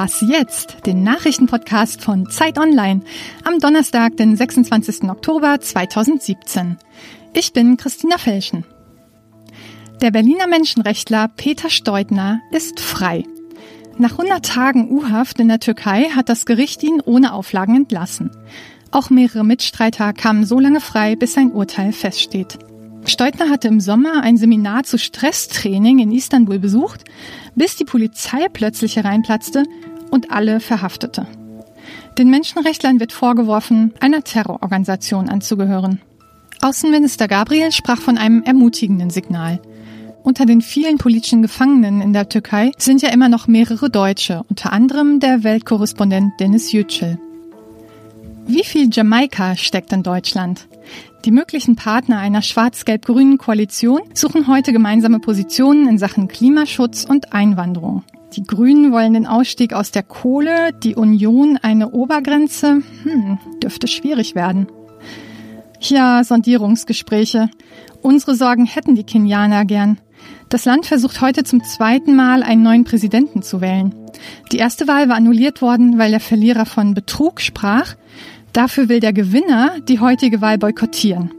Was jetzt? Den Nachrichtenpodcast von Zeit Online am Donnerstag, den 26. Oktober 2017. Ich bin Christina Felschen. Der Berliner Menschenrechtler Peter Steutner ist frei. Nach 100 Tagen U-Haft in der Türkei hat das Gericht ihn ohne Auflagen entlassen. Auch mehrere Mitstreiter kamen so lange frei, bis sein Urteil feststeht. Steutner hatte im Sommer ein Seminar zu Stresstraining in Istanbul besucht, bis die Polizei plötzlich hereinplatzte und alle verhaftete. Den Menschenrechtlern wird vorgeworfen, einer Terrororganisation anzugehören. Außenminister Gabriel sprach von einem ermutigenden Signal. Unter den vielen politischen Gefangenen in der Türkei sind ja immer noch mehrere Deutsche, unter anderem der Weltkorrespondent Dennis Yücel. Wie viel Jamaika steckt in Deutschland? Die möglichen Partner einer schwarz-gelb-grünen Koalition suchen heute gemeinsame Positionen in Sachen Klimaschutz und Einwanderung. Die Grünen wollen den Ausstieg aus der Kohle, die Union eine Obergrenze. Hm, dürfte schwierig werden. Ja, Sondierungsgespräche. Unsere Sorgen hätten die Kenianer gern. Das Land versucht heute zum zweiten Mal einen neuen Präsidenten zu wählen. Die erste Wahl war annulliert worden, weil der Verlierer von Betrug sprach. Dafür will der Gewinner die heutige Wahl boykottieren.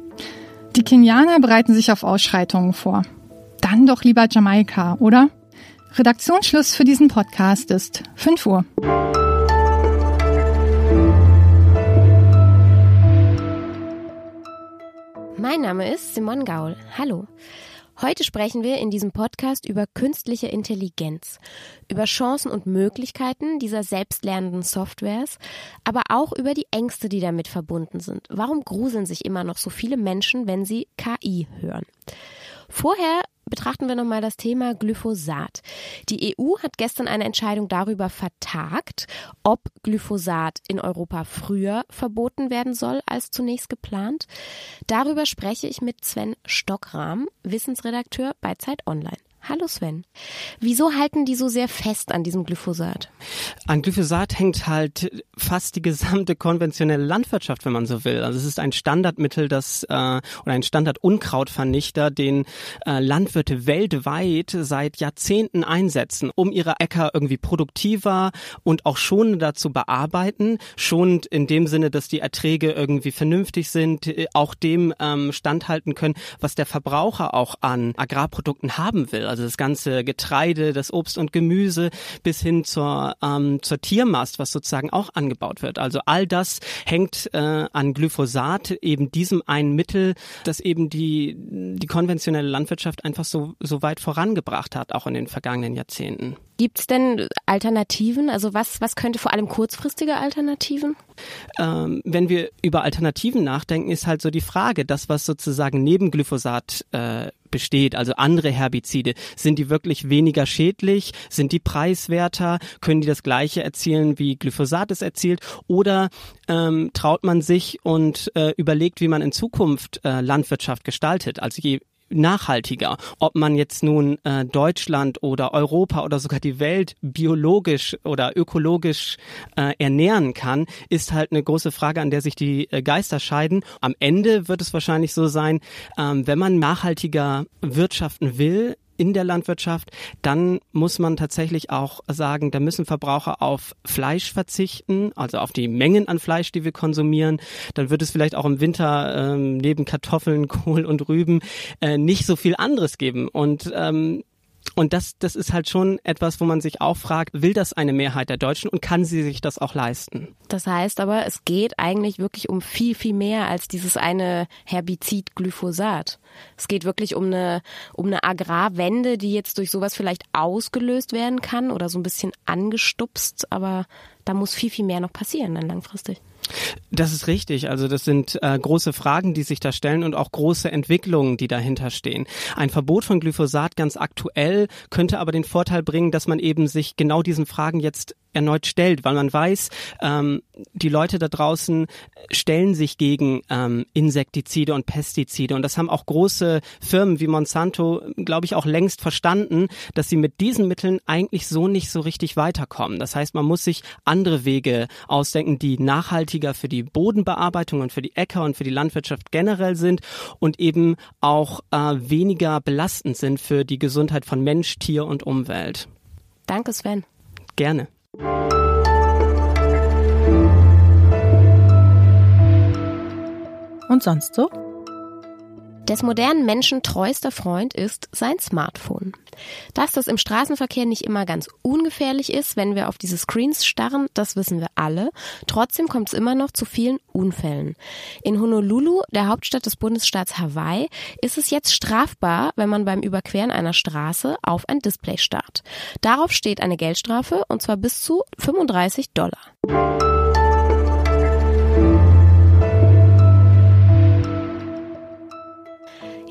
Die Kenianer bereiten sich auf Ausschreitungen vor. Dann doch lieber Jamaika, oder? Redaktionsschluss für diesen Podcast ist 5 Uhr. Mein Name ist Simon Gaul. Hallo. Heute sprechen wir in diesem Podcast über künstliche Intelligenz, über Chancen und Möglichkeiten dieser selbstlernenden Softwares, aber auch über die Ängste, die damit verbunden sind. Warum gruseln sich immer noch so viele Menschen, wenn sie KI hören? Vorher betrachten wir nochmal das Thema Glyphosat. Die EU hat gestern eine Entscheidung darüber vertagt, ob Glyphosat in Europa früher verboten werden soll als zunächst geplant. Darüber spreche ich mit Sven Stockrahm, Wissensredakteur bei Zeit Online. Hallo Sven. Wieso halten die so sehr fest an diesem Glyphosat? An Glyphosat hängt halt fast die gesamte konventionelle Landwirtschaft, wenn man so will. Also es ist ein Standardmittel, das äh, oder ein Standard-Unkrautvernichter, den äh, Landwirte weltweit seit Jahrzehnten einsetzen, um ihre Äcker irgendwie produktiver und auch schonender zu bearbeiten. Schonend in dem Sinne, dass die Erträge irgendwie vernünftig sind, äh, auch dem ähm, standhalten können, was der Verbraucher auch an Agrarprodukten haben will. Also das ganze Getreide, das Obst und Gemüse bis hin zur, ähm, zur Tiermast, was sozusagen auch angebaut wird. Also all das hängt äh, an Glyphosat, eben diesem einen Mittel, das eben die, die konventionelle Landwirtschaft einfach so, so weit vorangebracht hat, auch in den vergangenen Jahrzehnten. Gibt es denn Alternativen? Also was, was könnte vor allem kurzfristige Alternativen? Ähm, wenn wir über Alternativen nachdenken, ist halt so die Frage, das, was sozusagen neben Glyphosat äh, besteht, also andere Herbizide, sind die wirklich weniger schädlich? Sind die preiswerter? Können die das gleiche erzielen, wie Glyphosat es erzielt? Oder ähm, traut man sich und äh, überlegt, wie man in Zukunft äh, Landwirtschaft gestaltet? Also je nachhaltiger. Ob man jetzt nun äh, Deutschland oder Europa oder sogar die Welt biologisch oder ökologisch äh, ernähren kann, ist halt eine große Frage, an der sich die äh, Geister scheiden. Am Ende wird es wahrscheinlich so sein, ähm, wenn man nachhaltiger wirtschaften will, in der Landwirtschaft, dann muss man tatsächlich auch sagen, da müssen Verbraucher auf Fleisch verzichten, also auf die Mengen an Fleisch, die wir konsumieren. Dann wird es vielleicht auch im Winter ähm, neben Kartoffeln, Kohl und Rüben äh, nicht so viel anderes geben. Und ähm, und das, das ist halt schon etwas, wo man sich auch fragt, will das eine Mehrheit der Deutschen und kann sie sich das auch leisten? Das heißt aber, es geht eigentlich wirklich um viel, viel mehr als dieses eine Herbizid Glyphosat. Es geht wirklich um eine, um eine Agrarwende, die jetzt durch sowas vielleicht ausgelöst werden kann oder so ein bisschen angestupst, aber da muss viel, viel mehr noch passieren dann langfristig. Das ist richtig. Also das sind äh, große Fragen, die sich da stellen und auch große Entwicklungen, die dahinter stehen. Ein Verbot von Glyphosat ganz aktuell könnte aber den Vorteil bringen, dass man eben sich genau diesen Fragen jetzt erneut stellt, weil man weiß, ähm, die Leute da draußen stellen sich gegen ähm, Insektizide und Pestizide und das haben auch große Firmen wie Monsanto, glaube ich, auch längst verstanden, dass sie mit diesen Mitteln eigentlich so nicht so richtig weiterkommen. Das heißt, man muss sich andere Wege ausdenken, die nachhaltiger für die Bodenbearbeitung und für die Äcker und für die Landwirtschaft generell sind und eben auch äh, weniger belastend sind für die Gesundheit von Mensch, Tier und Umwelt. Danke, Sven. Gerne. Und sonst so? Des modernen Menschen treuester Freund ist sein Smartphone. Dass das im Straßenverkehr nicht immer ganz ungefährlich ist, wenn wir auf diese Screens starren, das wissen wir alle. Trotzdem kommt es immer noch zu vielen Unfällen. In Honolulu, der Hauptstadt des Bundesstaats Hawaii, ist es jetzt strafbar, wenn man beim Überqueren einer Straße auf ein Display starrt. Darauf steht eine Geldstrafe und zwar bis zu 35 Dollar.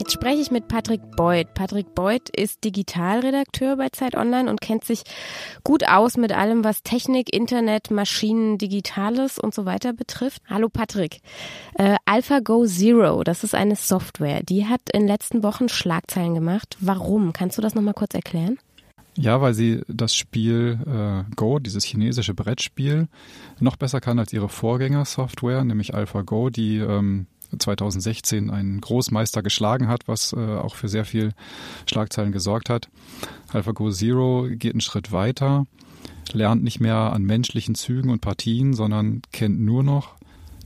Jetzt spreche ich mit Patrick Beuth. Patrick Beuth ist Digitalredakteur bei Zeit Online und kennt sich gut aus mit allem, was Technik, Internet, Maschinen, Digitales und so weiter betrifft. Hallo Patrick. Äh, AlphaGo Zero, das ist eine Software, die hat in den letzten Wochen Schlagzeilen gemacht. Warum? Kannst du das nochmal kurz erklären? Ja, weil sie das Spiel äh, Go, dieses chinesische Brettspiel, noch besser kann als ihre Vorgängersoftware, nämlich AlphaGo, die ähm, 2016 einen Großmeister geschlagen hat, was äh, auch für sehr viel Schlagzeilen gesorgt hat. AlphaGo Zero geht einen Schritt weiter, lernt nicht mehr an menschlichen Zügen und Partien, sondern kennt nur noch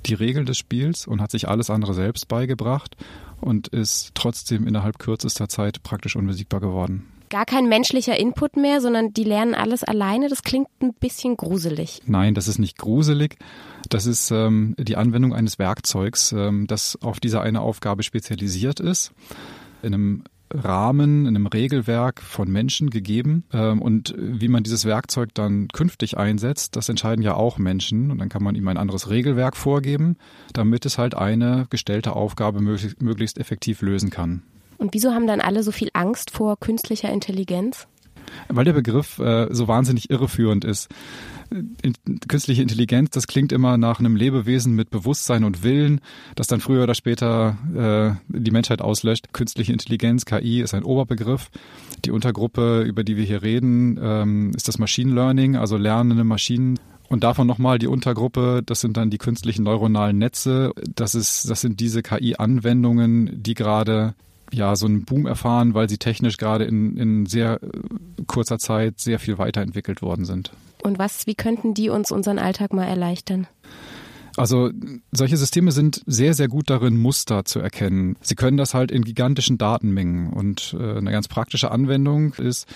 die Regeln des Spiels und hat sich alles andere selbst beigebracht und ist trotzdem innerhalb kürzester Zeit praktisch unbesiegbar geworden gar kein menschlicher Input mehr, sondern die lernen alles alleine. Das klingt ein bisschen gruselig. Nein, das ist nicht gruselig. Das ist ähm, die Anwendung eines Werkzeugs, ähm, das auf diese eine Aufgabe spezialisiert ist. In einem Rahmen, in einem Regelwerk von Menschen gegeben. Ähm, und wie man dieses Werkzeug dann künftig einsetzt, das entscheiden ja auch Menschen. Und dann kann man ihm ein anderes Regelwerk vorgeben, damit es halt eine gestellte Aufgabe möglichst effektiv lösen kann. Und wieso haben dann alle so viel Angst vor künstlicher Intelligenz? Weil der Begriff äh, so wahnsinnig irreführend ist. In, künstliche Intelligenz, das klingt immer nach einem Lebewesen mit Bewusstsein und Willen, das dann früher oder später äh, die Menschheit auslöscht. Künstliche Intelligenz, KI, ist ein Oberbegriff. Die Untergruppe, über die wir hier reden, ähm, ist das Machine Learning, also lernende Maschinen. Und davon nochmal die Untergruppe, das sind dann die künstlichen neuronalen Netze. Das ist, das sind diese KI-Anwendungen, die gerade ja so einen Boom erfahren, weil sie technisch gerade in, in sehr äh, kurzer Zeit sehr viel weiterentwickelt worden sind. Und was, wie könnten die uns unseren Alltag mal erleichtern? Also solche Systeme sind sehr, sehr gut darin, Muster zu erkennen. Sie können das halt in gigantischen Datenmengen. Und äh, eine ganz praktische Anwendung ist,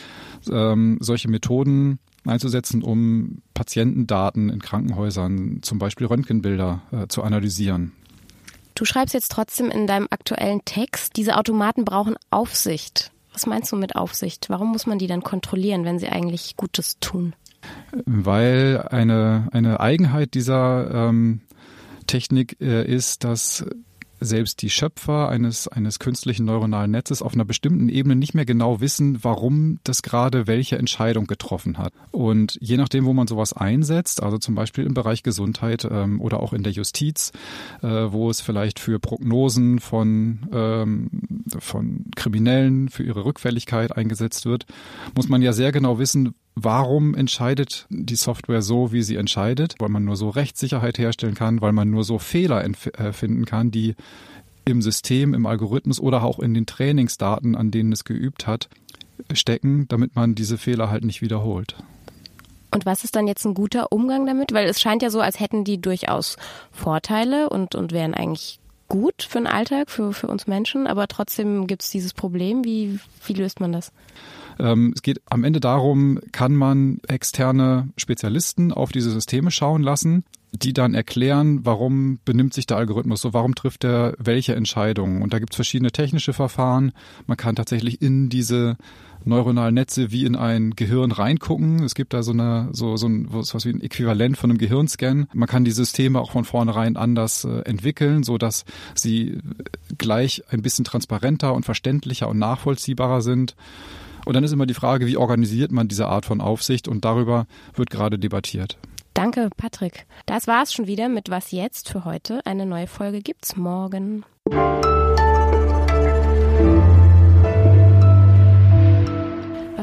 ähm, solche Methoden einzusetzen, um Patientendaten in Krankenhäusern, zum Beispiel Röntgenbilder, äh, zu analysieren. Du schreibst jetzt trotzdem in deinem aktuellen Text, diese Automaten brauchen Aufsicht. Was meinst du mit Aufsicht? Warum muss man die dann kontrollieren, wenn sie eigentlich Gutes tun? Weil eine, eine Eigenheit dieser ähm, Technik äh, ist, dass selbst die Schöpfer eines, eines künstlichen neuronalen Netzes auf einer bestimmten Ebene nicht mehr genau wissen, warum das gerade welche Entscheidung getroffen hat. Und je nachdem, wo man sowas einsetzt, also zum Beispiel im Bereich Gesundheit ähm, oder auch in der Justiz, äh, wo es vielleicht für Prognosen von, ähm, von Kriminellen, für ihre Rückfälligkeit eingesetzt wird, muss man ja sehr genau wissen, warum entscheidet die Software so, wie sie entscheidet, weil man nur so Rechtssicherheit herstellen kann, weil man nur so Fehler äh, finden kann, die im System, im Algorithmus oder auch in den Trainingsdaten, an denen es geübt hat, stecken, damit man diese Fehler halt nicht wiederholt. Und was ist dann jetzt ein guter Umgang damit? Weil es scheint ja so, als hätten die durchaus Vorteile und, und wären eigentlich gut für den Alltag, für, für uns Menschen, aber trotzdem gibt es dieses Problem. Wie, wie löst man das? Ähm, es geht am Ende darum, kann man externe Spezialisten auf diese Systeme schauen lassen, die dann erklären, warum benimmt sich der Algorithmus so, warum trifft er welche Entscheidungen. Und da gibt es verschiedene technische Verfahren. Man kann tatsächlich in diese neuronalen Netze wie in ein Gehirn reingucken. Es gibt da so eine so so ein was wie ein Äquivalent von einem Gehirnscan. Man kann die Systeme auch von vornherein anders äh, entwickeln, so dass sie gleich ein bisschen transparenter und verständlicher und nachvollziehbarer sind. Und dann ist immer die Frage, wie organisiert man diese Art von Aufsicht und darüber wird gerade debattiert. Danke, Patrick. Das war's schon wieder mit Was jetzt für heute. Eine neue Folge gibt's morgen.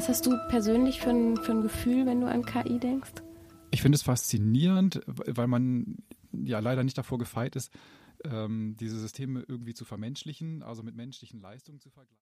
Was hast du persönlich für ein, für ein Gefühl, wenn du an KI denkst? Ich finde es faszinierend, weil man ja leider nicht davor gefeit ist, ähm, diese Systeme irgendwie zu vermenschlichen, also mit menschlichen Leistungen zu vergleichen.